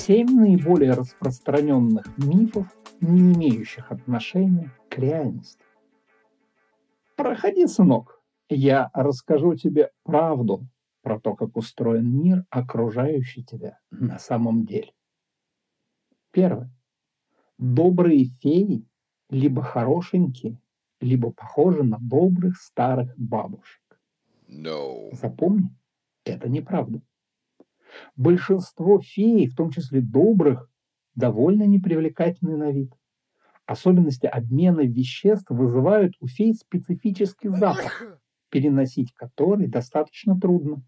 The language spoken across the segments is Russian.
Семь наиболее распространенных мифов, не имеющих отношения к реальности. Проходи, сынок, я расскажу тебе правду про то, как устроен мир, окружающий тебя на самом деле. Первое. Добрые феи либо хорошенькие, либо похожи на добрых старых бабушек. No. Запомни, это неправда. Большинство фей, в том числе добрых, довольно непривлекательны на вид. Особенности обмена веществ вызывают у фей специфический запах, переносить который достаточно трудно.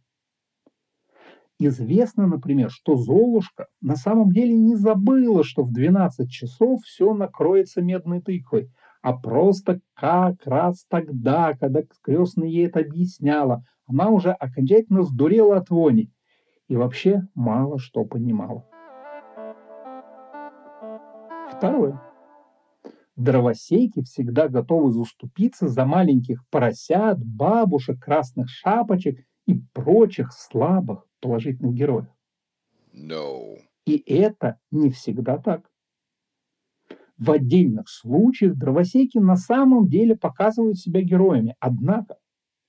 Известно, например, что Золушка на самом деле не забыла, что в 12 часов все накроется медной тыквой, а просто как раз тогда, когда крестная ей это объясняла, она уже окончательно сдурела от вони и вообще мало что понимала. Второе. Дровосеки всегда готовы заступиться за маленьких поросят, бабушек, красных шапочек и прочих слабых положительных героев. No. И это не всегда так. В отдельных случаях дровосеки на самом деле показывают себя героями, однако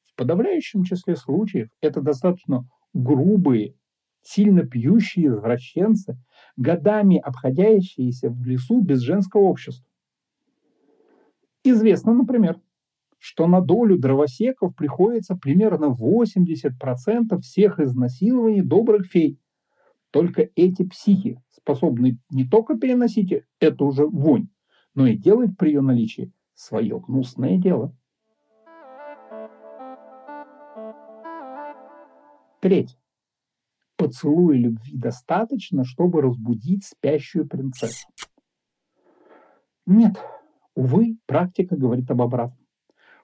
в подавляющем числе случаев это достаточно грубые, сильно пьющие извращенцы, годами обходящиеся в лесу без женского общества. Известно, например, что на долю дровосеков приходится примерно 80% всех изнасилований добрых фей. Только эти психи способны не только переносить эту уже вонь, но и делать при ее наличии свое гнусное дело. Третье. Поцелуя любви достаточно, чтобы разбудить спящую принцессу. Нет, увы, практика говорит об обратном.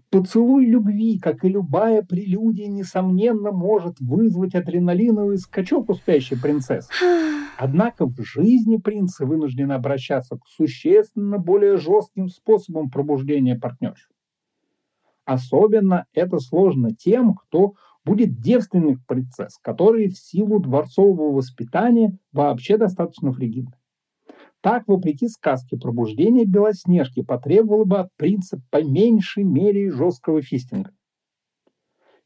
Поцелуй любви, как и любая прелюдия, несомненно, может вызвать адреналиновый скачок у спящей принцессы. Однако в жизни принцы вынуждены обращаться к существенно более жестким способам пробуждения партнерши. Особенно это сложно тем, кто будет девственных принцесс, которые в силу дворцового воспитания вообще достаточно фригидны. Так, вопреки сказке, пробуждение Белоснежки потребовало бы от принца по меньшей мере жесткого фистинга.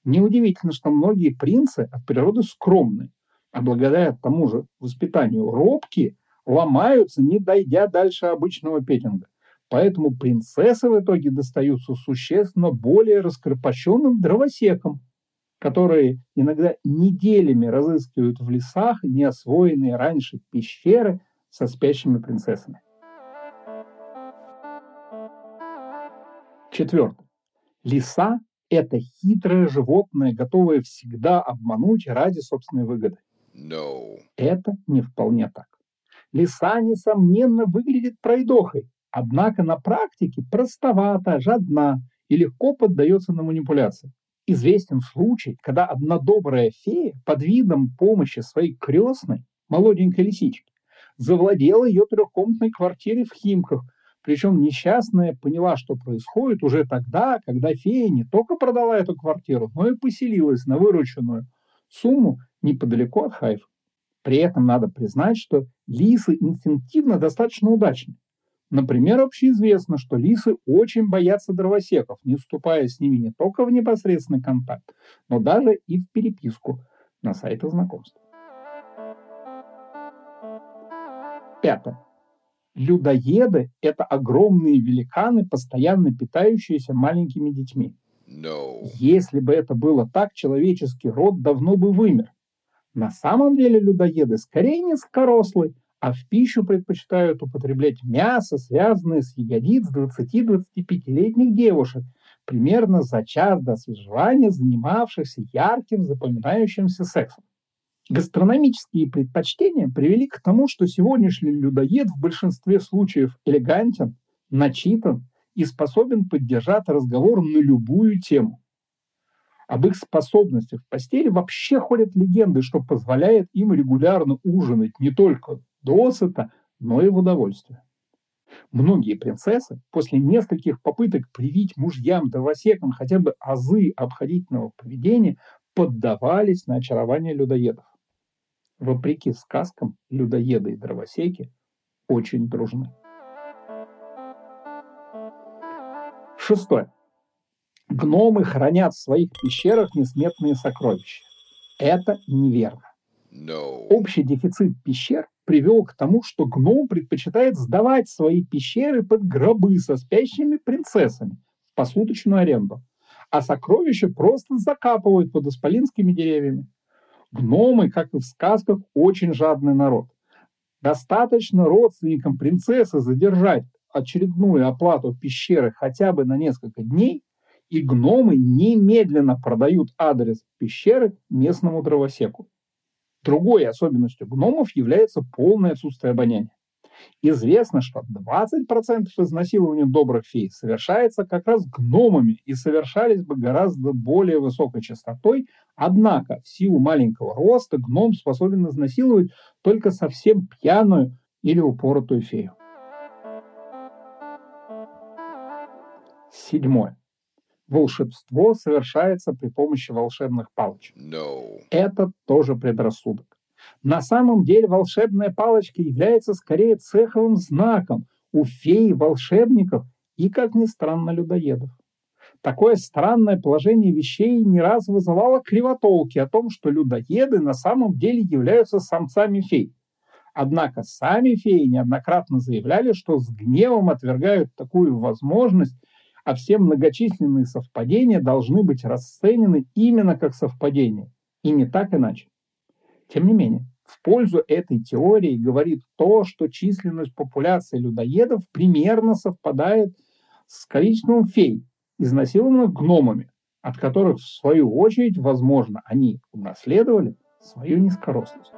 Неудивительно, что многие принцы от природы скромны, а благодаря тому же воспитанию робкие, ломаются, не дойдя дальше обычного петинга. Поэтому принцессы в итоге достаются существенно более раскрепощенным дровосекам, которые иногда неделями разыскивают в лесах неосвоенные раньше пещеры – со спящими принцессами. Четвертое. Лиса – это хитрое животное, готовое всегда обмануть ради собственной выгоды. No. Это не вполне так. Лиса, несомненно, выглядит пройдохой, однако на практике простовата, жадна и легко поддается на манипуляции. Известен случай, когда одна добрая фея под видом помощи своей крестной, молоденькой лисички, завладела ее трехкомнатной квартирой в Химках. Причем несчастная поняла, что происходит уже тогда, когда фея не только продала эту квартиру, но и поселилась на вырученную сумму неподалеку от Хайфа. При этом надо признать, что лисы инстинктивно достаточно удачны. Например, общеизвестно, что лисы очень боятся дровосеков, не вступая с ними не только в непосредственный контакт, но даже и в переписку на сайтах знакомств. Пятое. Людоеды – это огромные великаны, постоянно питающиеся маленькими детьми. No. Если бы это было так, человеческий род давно бы вымер. На самом деле людоеды скорее низкорослые, а в пищу предпочитают употреблять мясо, связанное с ягодиц 20-25-летних девушек, примерно за час до освежевания занимавшихся ярким запоминающимся сексом. Гастрономические предпочтения привели к тому, что сегодняшний людоед в большинстве случаев элегантен, начитан и способен поддержать разговор на любую тему. Об их способностях в постели вообще ходят легенды, что позволяет им регулярно ужинать не только досыта, но и в удовольствие. Многие принцессы после нескольких попыток привить мужьям-дровосекам хотя бы азы обходительного поведения поддавались на очарование людоедов. Вопреки сказкам, людоеды и дровосеки очень дружны. Шестое. Гномы хранят в своих пещерах несметные сокровища. Это неверно. No. Общий дефицит пещер привел к тому, что гном предпочитает сдавать свои пещеры под гробы со спящими принцессами в посуточную аренду, а сокровища просто закапывают под исполинскими деревьями. Гномы, как и в сказках, очень жадный народ. Достаточно родственникам принцессы задержать очередную оплату пещеры хотя бы на несколько дней, и гномы немедленно продают адрес пещеры местному дровосеку. Другой особенностью гномов является полное отсутствие обоняния. Известно, что 20% изнасилований добрых фей совершается как раз гномами и совершались бы гораздо более высокой частотой, однако в силу маленького роста гном способен изнасиловать только совсем пьяную или упоротую фею. Седьмое. Волшебство совершается при помощи волшебных палочек. No. Это тоже предрассудок. На самом деле волшебная палочка является скорее цеховым знаком у фей, волшебников и, как ни странно, людоедов. Такое странное положение вещей не раз вызывало кривотолки о том, что людоеды на самом деле являются самцами фей. Однако сами феи неоднократно заявляли, что с гневом отвергают такую возможность, а все многочисленные совпадения должны быть расценены именно как совпадения, и не так иначе. Тем не менее, в пользу этой теории говорит то, что численность популяции людоедов примерно совпадает с количеством фей, изнасилованных гномами, от которых, в свою очередь, возможно, они унаследовали свою низкорослость.